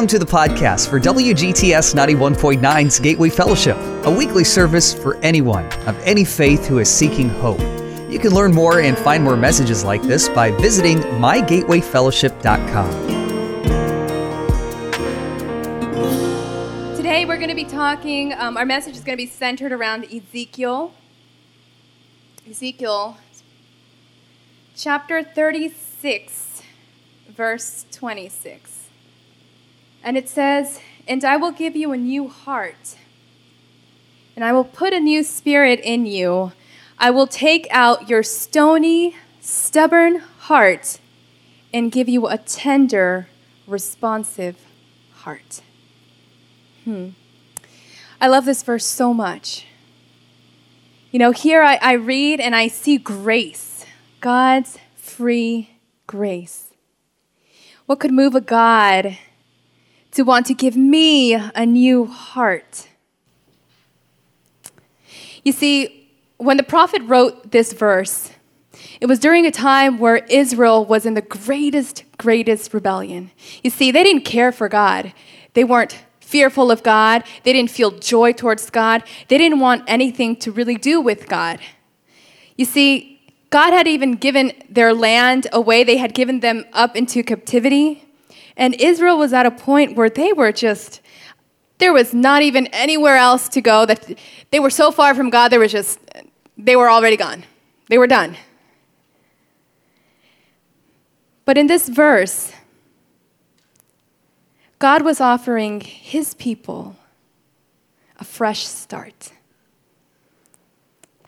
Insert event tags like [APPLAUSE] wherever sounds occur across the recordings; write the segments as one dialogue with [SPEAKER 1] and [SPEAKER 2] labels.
[SPEAKER 1] Welcome to the podcast for WGTS 91.9's Gateway Fellowship, a weekly service for anyone of any faith who is seeking hope. You can learn more and find more messages like this by visiting mygatewayfellowship.com.
[SPEAKER 2] Today we're going to be talking, um, our message is going to be centered around Ezekiel. Ezekiel chapter 36, verse 26. And it says, And I will give you a new heart, and I will put a new spirit in you. I will take out your stony, stubborn heart and give you a tender, responsive heart. Hmm. I love this verse so much. You know, here I, I read and I see grace, God's free grace. What could move a God to want to give me a new heart. You see, when the prophet wrote this verse, it was during a time where Israel was in the greatest, greatest rebellion. You see, they didn't care for God. They weren't fearful of God. They didn't feel joy towards God. They didn't want anything to really do with God. You see, God had even given their land away, they had given them up into captivity. And Israel was at a point where they were just, there was not even anywhere else to go. That they were so far from God, they were just, they were already gone. They were done. But in this verse, God was offering his people a fresh start.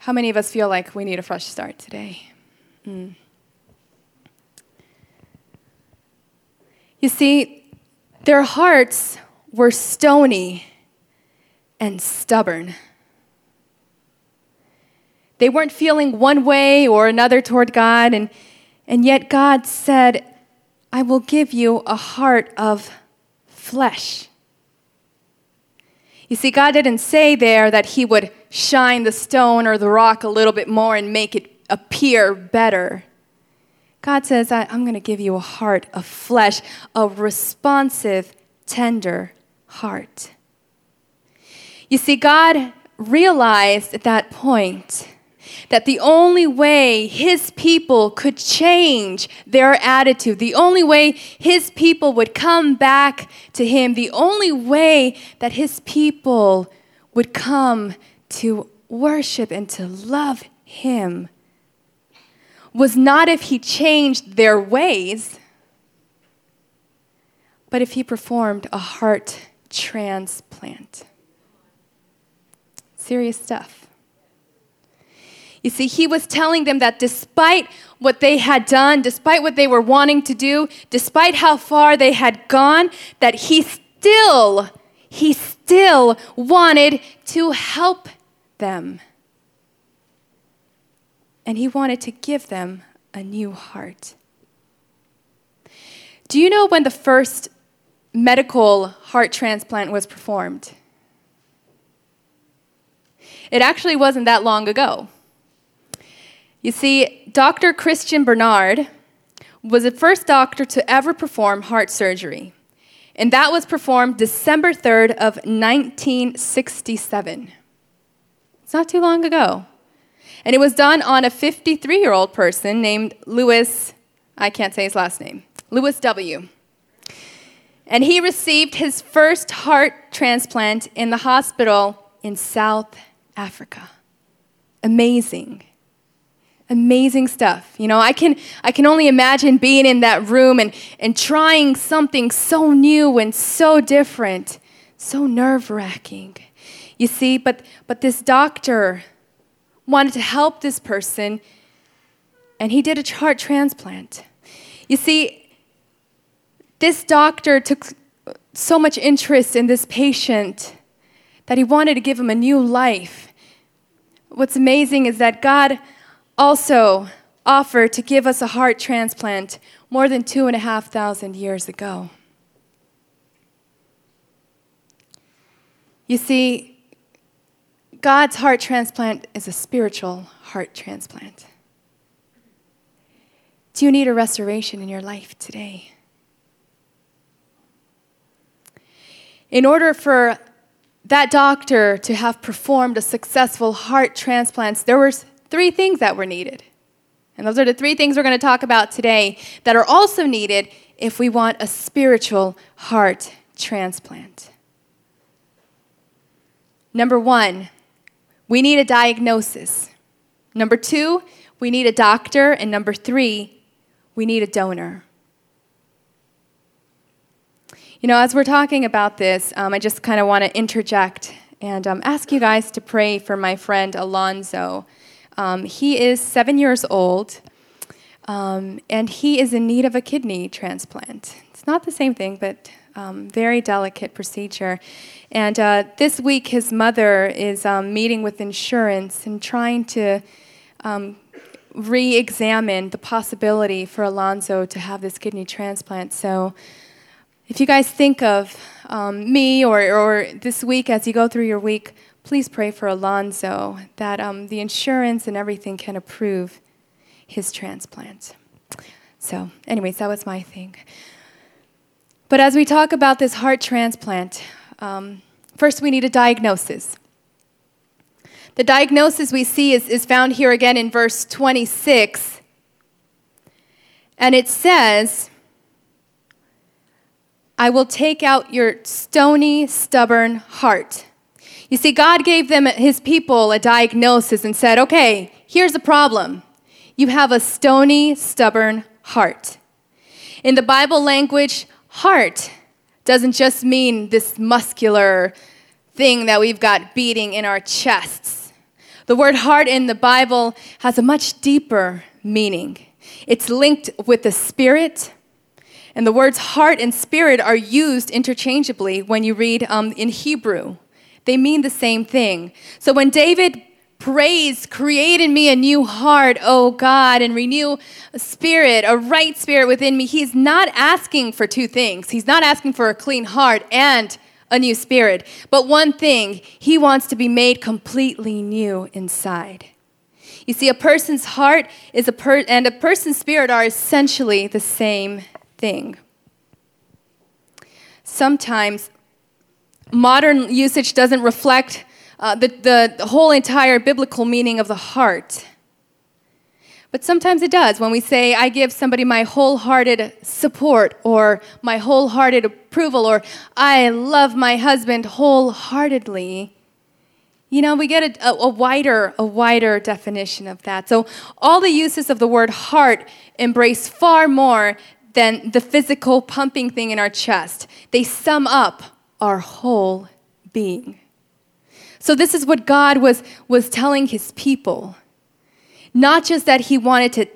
[SPEAKER 2] How many of us feel like we need a fresh start today? Mm. You see, their hearts were stony and stubborn. They weren't feeling one way or another toward God, and, and yet God said, I will give you a heart of flesh. You see, God didn't say there that He would shine the stone or the rock a little bit more and make it appear better. God says, I'm going to give you a heart of flesh, a responsive, tender heart. You see, God realized at that point that the only way his people could change their attitude, the only way his people would come back to him, the only way that his people would come to worship and to love him was not if he changed their ways, but if he performed a heart transplant. Serious stuff. You see, he was telling them that despite what they had done, despite what they were wanting to do, despite how far they had gone, that he still, he still wanted to help them and he wanted to give them a new heart. Do you know when the first medical heart transplant was performed? It actually wasn't that long ago. You see, Dr. Christiaan Barnard was the first doctor to ever perform heart surgery. And that was performed December 3rd of 1967. It's not too long ago. And it was done on a 53 year old person named Lewis, I can't say his last name, Lewis W. And he received his first heart transplant in the hospital in South Africa. Amazing. Amazing stuff. You know, I can, I can only imagine being in that room and, and trying something so new and so different, so nerve wracking. You see, but, but this doctor, wanted to help this person, and he did a heart transplant. You see, this doctor took so much interest in this patient that he wanted to give him a new life. What's amazing is that God also offered to give us a heart transplant more than two and a half thousand years ago. You see, God's heart transplant is a spiritual heart transplant. Do you need a restoration in your life today? in order for that doctor to have performed a successful heart transplant, there were three things that were needed. And those are the three things we're going to talk about today that are also needed if we want a spiritual heart transplant. Number one, we need a diagnosis. Number two, we need a doctor. And number three, we need a donor. You know, as we're talking about this, um, I just kind of want to interject and um, ask you guys to pray for my friend Alonzo. Um, he is seven years old, um, and he is in need of a kidney transplant. It's not the same thing, but um, very delicate procedure. And uh, this week, his mother is um, meeting with insurance and trying to um, re examine the possibility for Alonzo to have this kidney transplant. So, if you guys think of um, me or, or this week as you go through your week, please pray for Alonzo that um, the insurance and everything can approve his transplant. So, anyways, that was my thing. But as we talk about this heart transplant, um, first we need a diagnosis. The diagnosis we see is, is found here again in verse 26. And it says, I will take out your stony, stubborn heart. You see, God gave them, his people, a diagnosis and said, okay, here's the problem. You have a stony, stubborn heart. In the Bible language, heart doesn't just mean this muscular thing that we've got beating in our chests. The word heart in the Bible has a much deeper meaning. It's linked with the spirit, and the words heart and spirit are used interchangeably when you read um, in Hebrew. They mean the same thing. So when David prays, create in me a new heart, oh God, and renew a spirit, a right spirit within me, he's not asking for two things. He's not asking for a clean heart and a new spirit. But one thing, he wants to be made completely new inside. You see, a person's heart is a per- and a person's spirit are essentially the same thing. Sometimes modern usage doesn't reflect uh, the, the, the whole entire biblical meaning of the heart. But sometimes it does. When we say, I give somebody my wholehearted support, or my wholehearted approval, or I love my husband wholeheartedly, you know, we get a, a, wider, a wider definition of that. So all the uses of the word heart embrace far more than the physical pumping thing in our chest. They sum up our whole being. So, this is what God was, was telling his people. Not just that he wanted to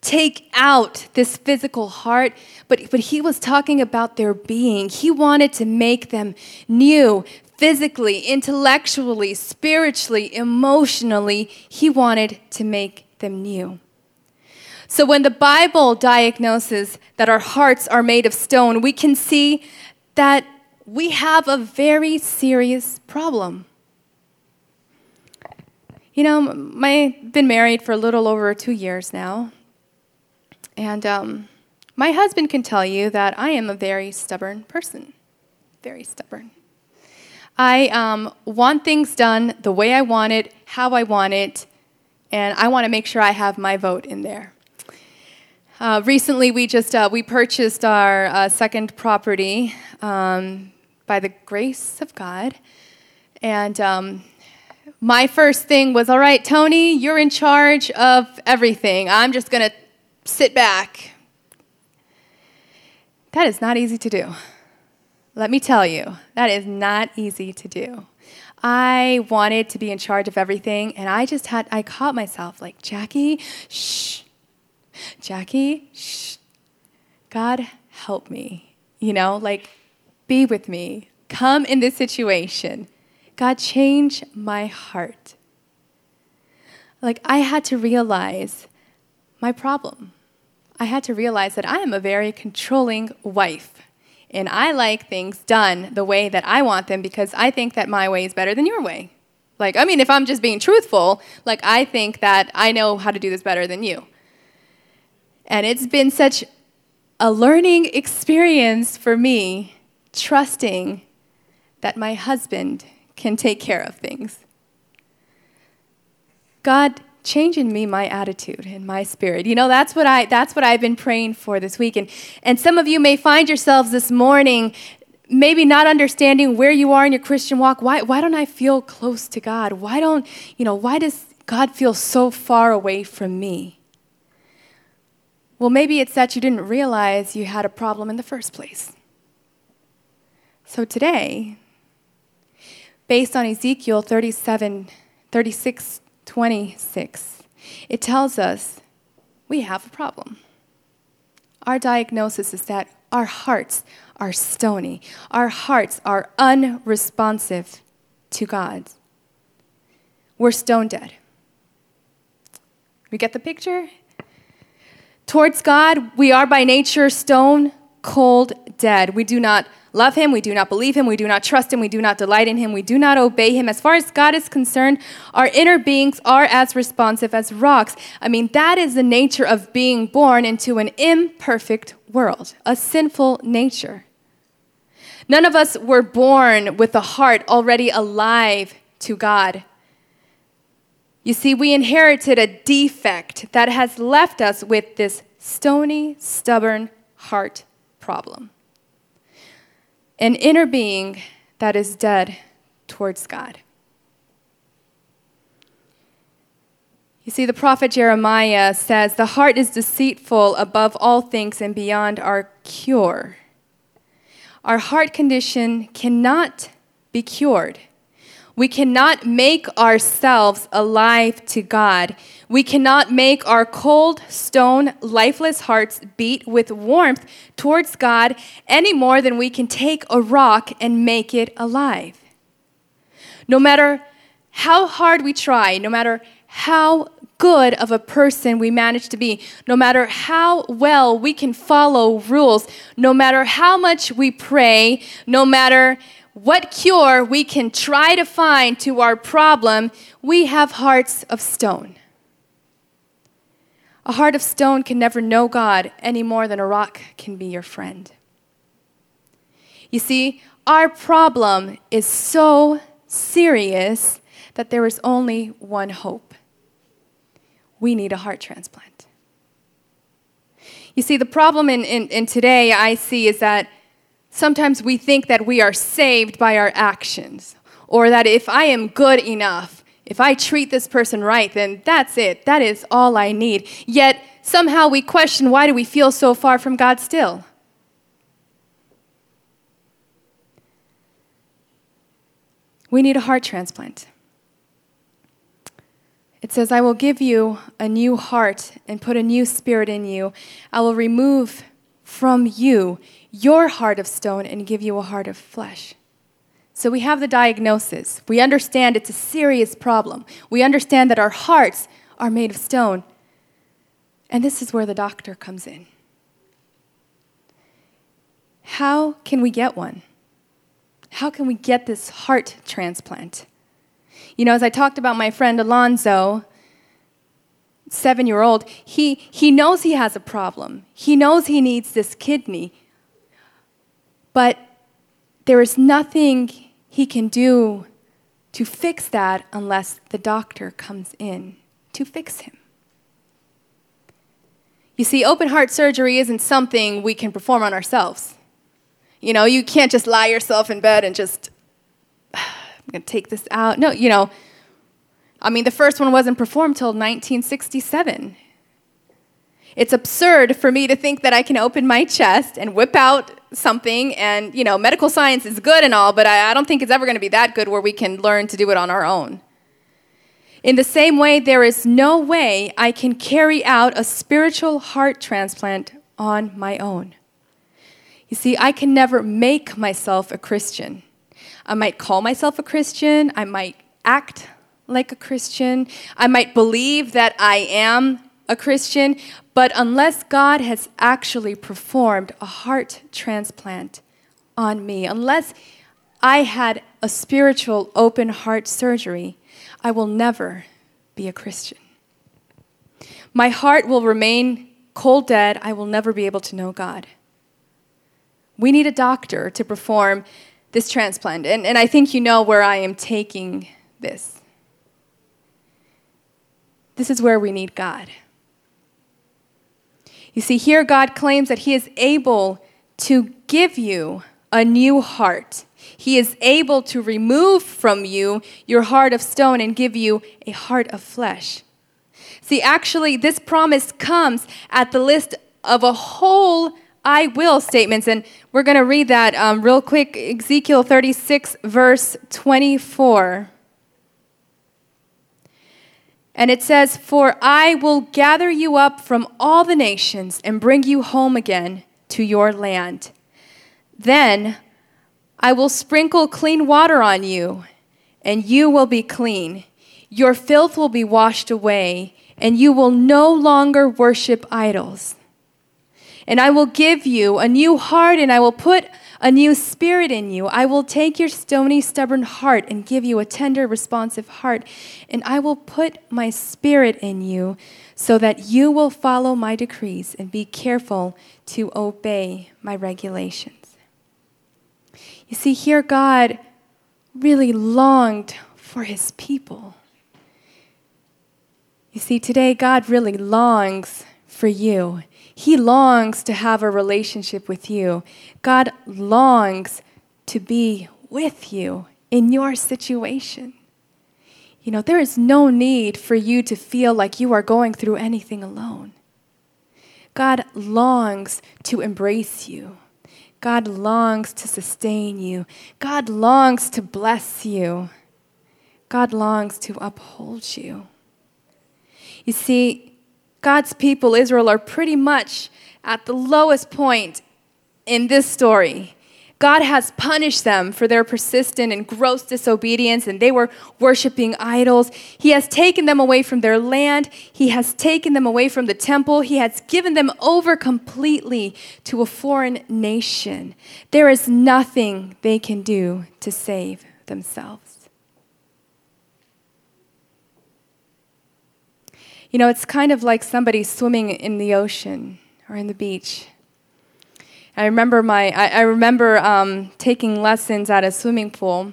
[SPEAKER 2] take out this physical heart, but, but he was talking about their being. He wanted to make them new physically, intellectually, spiritually, emotionally. He wanted to make them new. So when the Bible diagnoses that our hearts are made of stone, we can see that we have a very serious problem. You know, I've been married for a little over two years now. And um, my husband can tell you that I am a very stubborn person. Very stubborn. I um, want things done the way I want it, how I want it, and I want to make sure I have my vote in there. Uh, recently, we just uh, we purchased our uh, second property um, by the grace of God, and um, my first thing was, all right, Tony, you're in charge of everything. I'm just going to sit back. That is not easy to do. Let me tell you, that is not easy to do. I wanted to be in charge of everything, and I just had, I caught myself like, Jackie, shh. Jackie, shh. God, help me. You know, like, be with me. Come in this situation. God, change my heart. Like, I had to realize my problem. I had to realize that I am a very controlling wife. And I like things done the way that I want them because I think that my way is better than your way. Like, I mean, if I'm just being truthful, like, I think that I know how to do this better than you. And it's been such a learning experience for me, trusting that my husband can take care of things. God, change in me my attitude and my spirit. You know, that's what I that's what I've been praying for this week. And and some of you may find yourselves this morning maybe not understanding where you are in your Christian walk. Why why don't I feel close to God? Why don't, you know, why does God feel so far away from me? Well, maybe it's that you didn't realize you had a problem in the first place. So today, based on Ezekiel 37, 36, 26, it tells us we have a problem. Our diagnosis is that our hearts are stony, our hearts are unresponsive to God. We're stone dead. We get the picture? Towards God, we are by nature stone cold dead. We do not love him, we do not believe him, we do not trust him, we do not delight in him, we do not obey him. As far as God is concerned, our inner beings are as responsive as rocks. I mean, that is the nature of being born into an imperfect world, a sinful nature. None of us were born with a heart already alive to God. You see, we inherited a defect that has left us with this stony, stubborn heart problem an inner being that is dead towards God. You see, the prophet Jeremiah says, The heart is deceitful above all things and beyond our cure. Our heart condition cannot be cured. We cannot make ourselves alive to God. We cannot make our cold, stone, lifeless hearts beat with warmth towards God any more than we can take a rock and make it alive. No matter how hard we try, no matter how good of a person we manage to be, no matter how well we can follow rules, no matter how much we pray, no matter what cure we can try to find to our problem, we have hearts of stone. A heart of stone can never know God any more than a rock can be your friend. You see, our problem is so serious that there is only one hope. We need a heart transplant. You see, the problem in, in, in today I see is that Sometimes we think that we are saved by our actions, or that if I am good enough, if I treat this person right, then that's it. That is all I need. Yet somehow we question why do we feel so far from God still? We need a heart transplant. It says, I will give you a new heart and put a new spirit in you. I will remove from you your heart of stone and give you a heart of flesh. So we have the diagnosis. We understand it's a serious problem. We understand that our hearts are made of stone. And this is where the doctor comes in. How can we get one? How can we get this heart transplant? You know, as I talked about my friend Alonzo, seven year old, he, he knows he has a problem. He knows he needs this kidney. But there is nothing he can do to fix that unless the doctor comes in to fix him. You see, open heart surgery isn't something we can perform on ourselves. You know, you can't just lie yourself in bed and just, [SIGHS] I'm going to take this out. No, you know, I mean, the first one wasn't performed till 1967. It's absurd for me to think that I can open my chest and whip out something, and you know, medical science is good and all, but I, I don't think it's ever going to be that good where we can learn to do it on our own. In the same way, there is no way I can carry out a spiritual heart transplant on my own. You see, I can never make myself a Christian. I might call myself a Christian, I might act like a Christian, I might believe that I am a Christian, but unless God has actually performed a heart transplant on me, unless I had a spiritual open heart surgery, I will never be a Christian. My heart will remain cold dead. I will never be able to know God. We need a doctor to perform this transplant. And, and I think you know where I am taking this. This is where we need God. You see, here God claims that He is able to give you a new heart. He is able to remove from you your heart of stone and give you a heart of flesh. See, actually, this promise comes at the list of a whole I will statements. And we're going to read that um, real quick Ezekiel 36, verse 24. And it says, For I will gather you up from all the nations and bring you home again to your land. Then I will sprinkle clean water on you, and you will be clean. Your filth will be washed away, and you will no longer worship idols. And I will give you a new heart, and I will put a new spirit in you. I will take your stony, stubborn heart and give you a tender, responsive heart. And I will put my spirit in you so that you will follow my decrees and be careful to obey my regulations. You see, here God really longed for his people. You see, today God really longs for you. He longs to have a relationship with you. God longs to be with you in your situation. You know, there is no need for you to feel like you are going through anything alone. God longs to embrace you. God longs to sustain you. God longs to bless you. God longs to uphold you. You see, God's people, Israel, are pretty much at the lowest point in this story. God has punished them for their persistent and gross disobedience, and they were worshiping idols. He has taken them away from their land. He has taken them away from the temple. He has given them over completely to a foreign nation. There is nothing they can do to save themselves. You know, it's kind of like somebody swimming in the ocean or in the beach. I remember my I, I remember um, taking lessons at a swimming pool,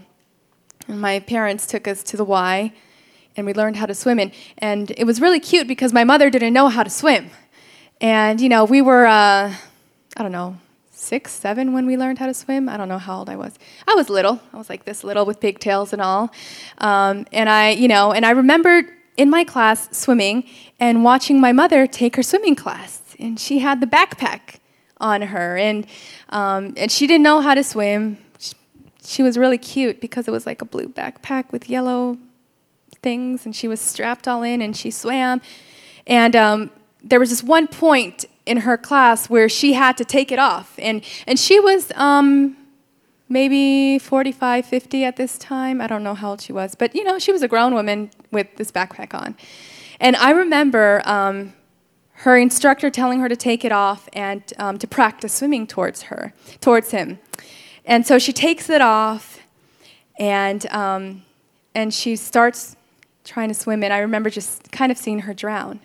[SPEAKER 2] and my parents took us to the Y, and we learned how to swim. And, it was really cute because my mother didn't know how to swim, and you know we were uh, I don't know six seven when we learned how to swim. I don't know how old I was. I was little. I was like this little with pigtails and all, um, and I you know and I remembered in my class swimming and watching my mother take her swimming class. And she had the backpack on her, and, um, and she didn't know how to swim. She, she was really cute because it was like a blue backpack with yellow things, and she was strapped all in, and she swam. And um, there was this one point in her class where she had to take it off, and, and she was um, maybe 45, 50 at this time. I don't know how old she was, but you know, she was a grown woman with this backpack on. And I remember um, her instructor telling her to take it off and um, to practice swimming towards her, towards him. And so she takes it off, and um, and she starts trying to swim. And I remember just kind of seeing her drown.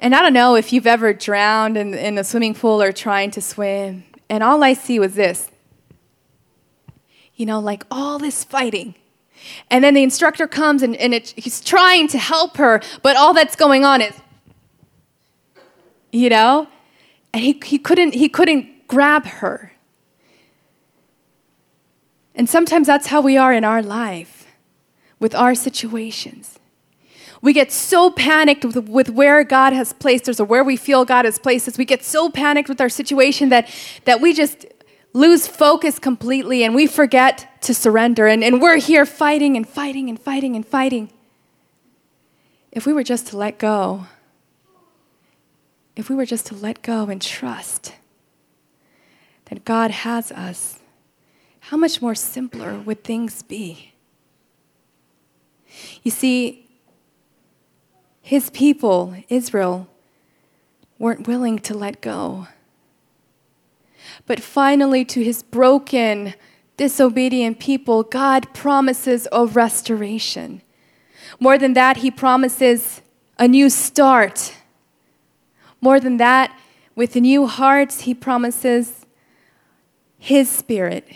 [SPEAKER 2] And I don't know if you've ever drowned in, in a swimming pool or trying to swim. And all I see was this you know, like all this fighting. And then the instructor comes and, and it, he's trying to help her, but all that's going on is, you know, and he, he, couldn't, he couldn't grab her. And sometimes that's how we are in our life with our situations. We get so panicked with, with where God has placed us or where we feel God has placed us. We get so panicked with our situation that, that we just lose focus completely and we forget to surrender. And, and we're here fighting and fighting and fighting and fighting. If we were just to let go, if we were just to let go and trust that God has us, how much more simpler would things be? You see, his people, Israel, weren't willing to let go but finally, to his broken, disobedient people, God promises a restoration. More than that, he promises a new start. More than that, with new hearts, he promises his spirit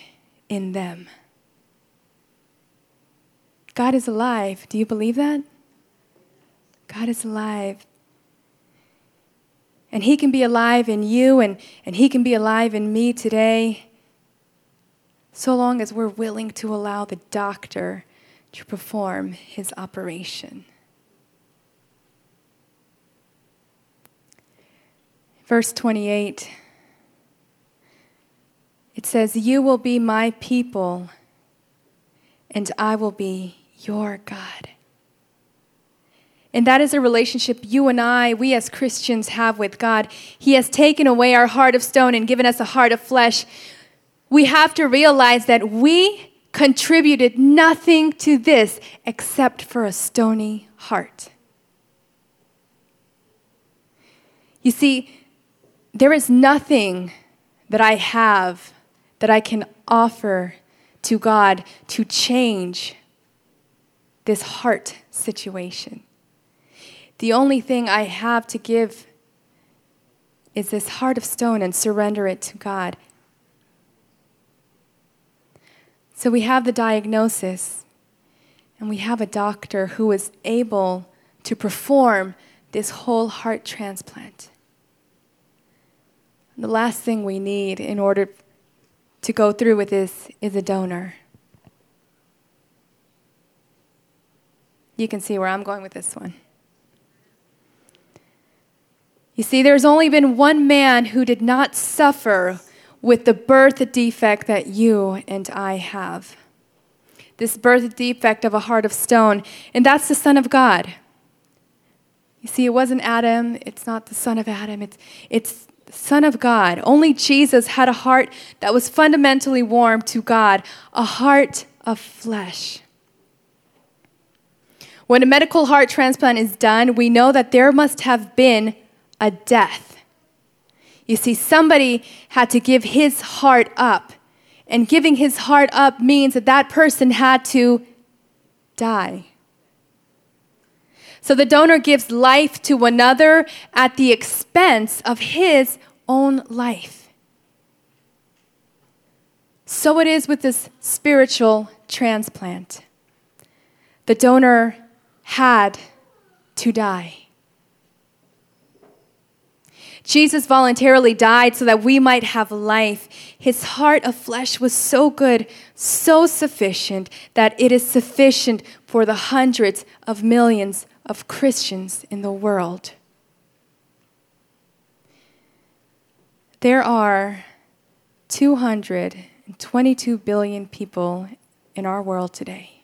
[SPEAKER 2] in them. God is alive. Do you believe that? God is alive. And He can be alive in you, and, and He can be alive in me today, so long as we're willing to allow the doctor to perform his operation. Verse 28, it says, You will be my people, and I will be your God. And that is a relationship you and I, we as Christians, have with God. He has taken away our heart of stone and given us a heart of flesh. We have to realize that we contributed nothing to this except for a stony heart. You see, there is nothing that I have that I can offer to God to change this heart situation. The only thing I have to give is this heart of stone and surrender it to God. So we have the diagnosis, and we have a doctor who is able to perform this whole heart transplant. The last thing we need in order to go through with this is a donor. You can see where I'm going with this one. You see, there's only been one man who did not suffer with the birth defect that you and I have. This birth defect of a heart of stone, and that's the Son of God. You see, it wasn't Adam, it's not the Son of Adam, it's, it's the Son of God. Only Jesus had a heart that was fundamentally warm to God, a heart of flesh. When a medical heart transplant is done, we know that there must have been a death. You see, somebody had to give his heart up. And giving his heart up means that that person had to die. So the donor gives life to another at the expense of his own life. So it is with this spiritual transplant. The donor had to die. Jesus voluntarily died so that we might have life. His heart of flesh was so good, so sufficient, that it is sufficient for the hundreds of millions of Christians in the world. There are 222 billion people in our world today.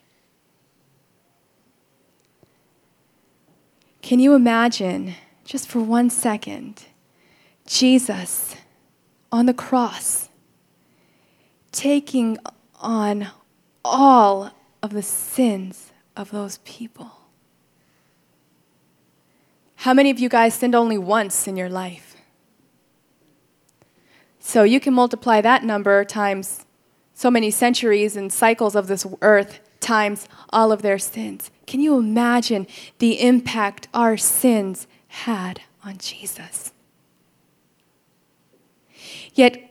[SPEAKER 2] Can you imagine, just for one second, Jesus on the cross, taking on all of the sins of those people. How many of you guys sinned only once in your life? So you can multiply that number times so many centuries and cycles of this earth times all of their sins. Can you imagine the impact our sins had on Jesus? Yet,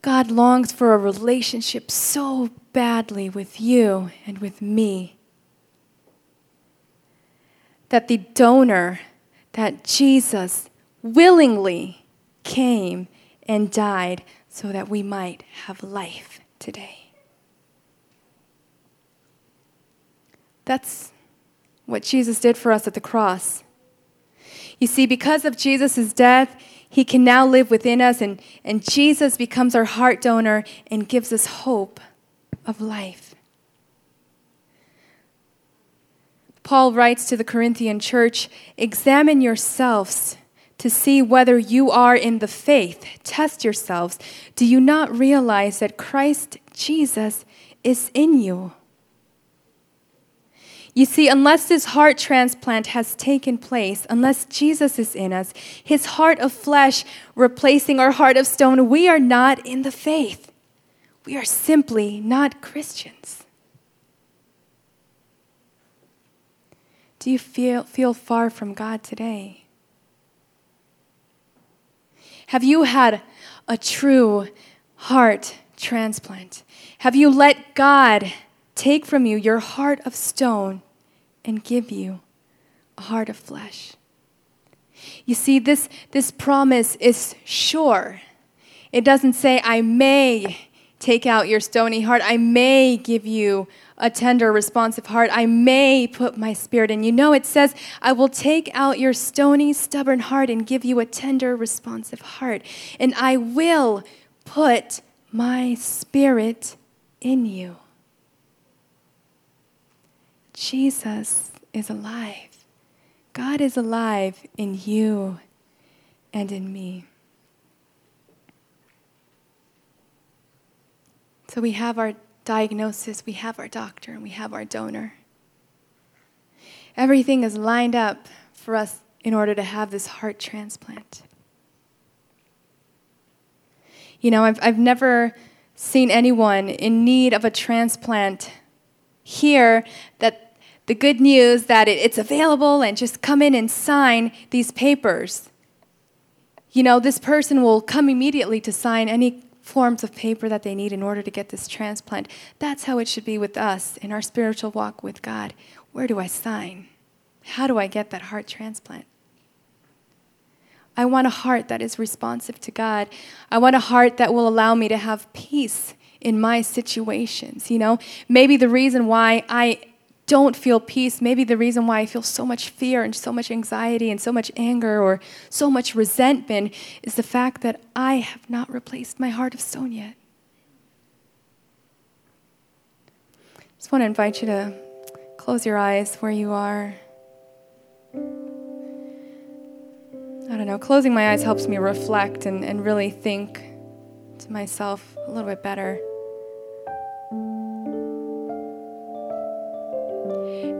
[SPEAKER 2] God longs for a relationship so badly with you and with me that the donor, that Jesus willingly came and died so that we might have life today. That's what Jesus did for us at the cross. You see, because of Jesus' death, he can now live within us, and, and Jesus becomes our heart donor and gives us hope of life. Paul writes to the Corinthian church Examine yourselves to see whether you are in the faith. Test yourselves. Do you not realize that Christ Jesus is in you? You see, unless this heart transplant has taken place, unless Jesus is in us, his heart of flesh replacing our heart of stone, we are not in the faith. We are simply not Christians. Do you feel, feel far from God today? Have you had a true heart transplant? Have you let God take from you your heart of stone and give you a heart of flesh? You see, this, this promise is sure. It doesn't say, I may take out your stony heart. I may give you a tender, responsive heart. I may put my spirit in. You know, it says, I will take out your stony, stubborn heart and give you a tender, responsive heart. And I will put my spirit in you. Jesus is alive. God is alive in you and in me. So we have our diagnosis, we have our doctor, and we have our donor. Everything is lined up for us in order to have this heart transplant. You know, I've, I've never seen anyone in need of a transplant here that the good news that it, it's available and just come in and sign these papers. You know, this person will come immediately to sign any forms of paper that they need in order to get this transplant. That's how it should be with us in our spiritual walk with God. Where do I sign? How do I get that heart transplant? I want a heart that is responsive to God. I want a heart that will allow me to have peace in my situations. You know, maybe the reason why I don't feel peace, maybe the reason why I feel so much fear and so much anxiety and so much anger or so much resentment is the fact that I have not replaced my heart of stone yet. I Just want to invite you to close your eyes where you are. I don't know, closing my eyes helps me reflect and, and really think to myself a little bit better.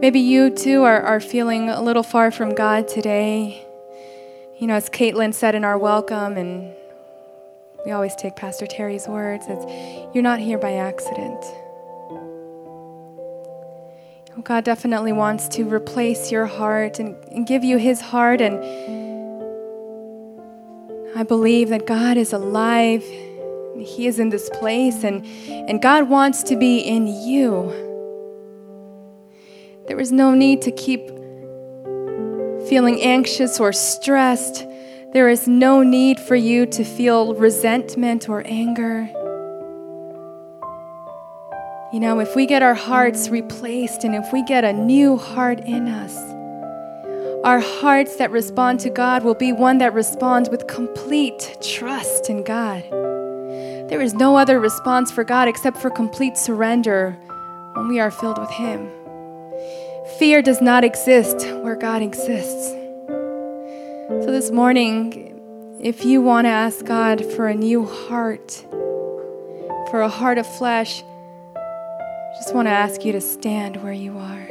[SPEAKER 2] Maybe you too are, are feeling a little far from God today. You know, as Caitlin said in our welcome, and we always take Pastor Terry's words, it's you're not here by accident. Oh, God definitely wants to replace your heart and, and give you his heart. And I believe that God is alive. He is in this place, and, and God wants to be in you. There is no need to keep feeling anxious or stressed. There is no need for you to feel resentment or anger. You know, if we get our hearts replaced and if we get a new heart in us, our hearts that respond to God will be one that responds with complete trust in God. There is no other response for God except for complete surrender when we are filled with Him. Fear does not exist where God exists. So this morning, if you want to ask God for a new heart, for a heart of flesh, I just want to ask you to stand where you are.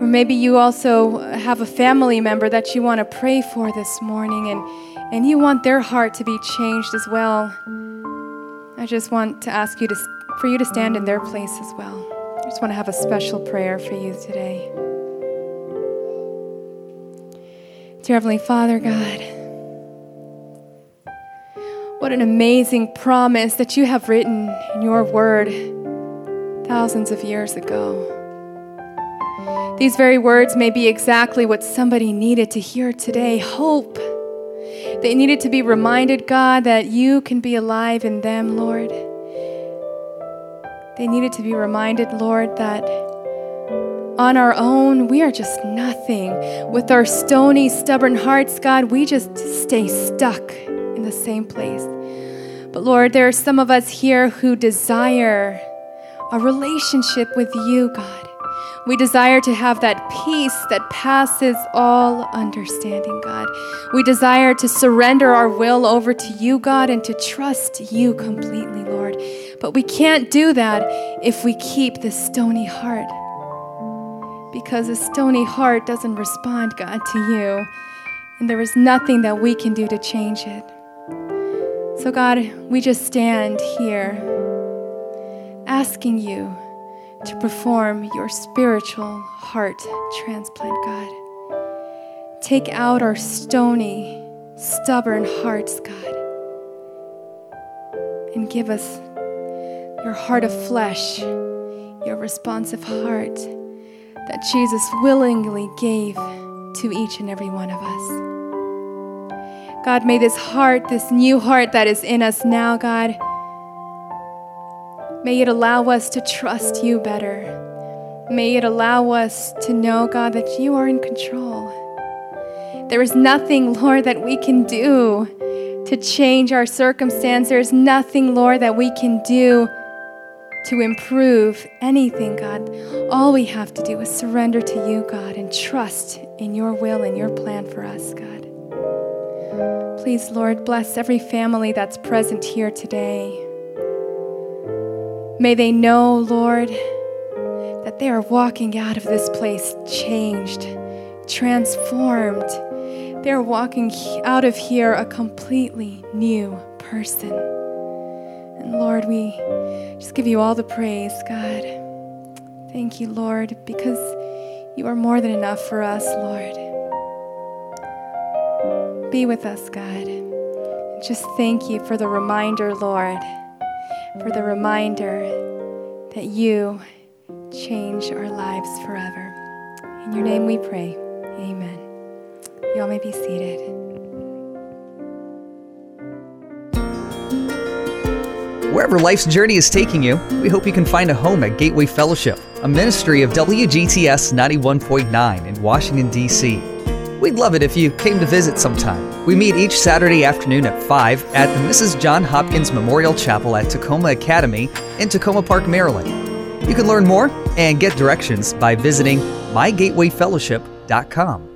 [SPEAKER 2] Or maybe you also have a family member that you want to pray for this morning and, and you want their heart to be changed as well. I just want to ask you to, for you to stand in their place as well. I just want to have a special prayer for you today. Dear Heavenly Father, God, what an amazing promise that you have written in your word thousands of years ago. These very words may be exactly what somebody needed to hear today hope. They needed to be reminded, God, that you can be alive in them, Lord. They needed to be reminded, Lord, that on our own, we are just nothing. With our stony, stubborn hearts, God, we just stay stuck in the same place. But Lord, there are some of us here who desire a relationship with you, God. We desire to have that peace that passes all understanding, God. We desire to surrender our will over to you, God, and to trust you completely, Lord. But we can't do that if we keep this stony heart. Because a stony heart doesn't respond, God, to you. And there is nothing that we can do to change it. So, God, we just stand here asking you to perform your spiritual heart transplant, God. Take out our stony, stubborn hearts, God and give us your heart of flesh, your responsive heart that Jesus willingly gave to each and every one of us. God, may this heart, this new heart that is in us now, God, may it allow us to trust you better. May it allow us to know, God, that you are in control. There is nothing, Lord, that we can do to change our circumstance. There's nothing, Lord, that we can do to improve anything, God. All we have to do is surrender to you, God, and trust in your will and your plan for us, God. Please, Lord, bless every family that's present here today. May they know, Lord, that they are walking out of this place changed, transformed. They're walking out of here a completely new person. Lord, we just give you all the praise, God. Thank you, Lord, because you are more than enough for us, Lord. Be with us, God. Just thank you for the reminder, Lord, for the reminder that you change our lives forever. In your name we pray. Amen. You all may be seated.
[SPEAKER 1] Wherever life's journey is taking you, we hope you can find a home at Gateway Fellowship, a ministry of WGTS 91.9 in Washington, D.C. We'd love it if you came to visit sometime. We meet each Saturday afternoon at 5 at the Mrs. John Hopkins Memorial Chapel at Takoma Academy in Takoma Park, Maryland. You can learn more and get directions by visiting mygatewayfellowship.com.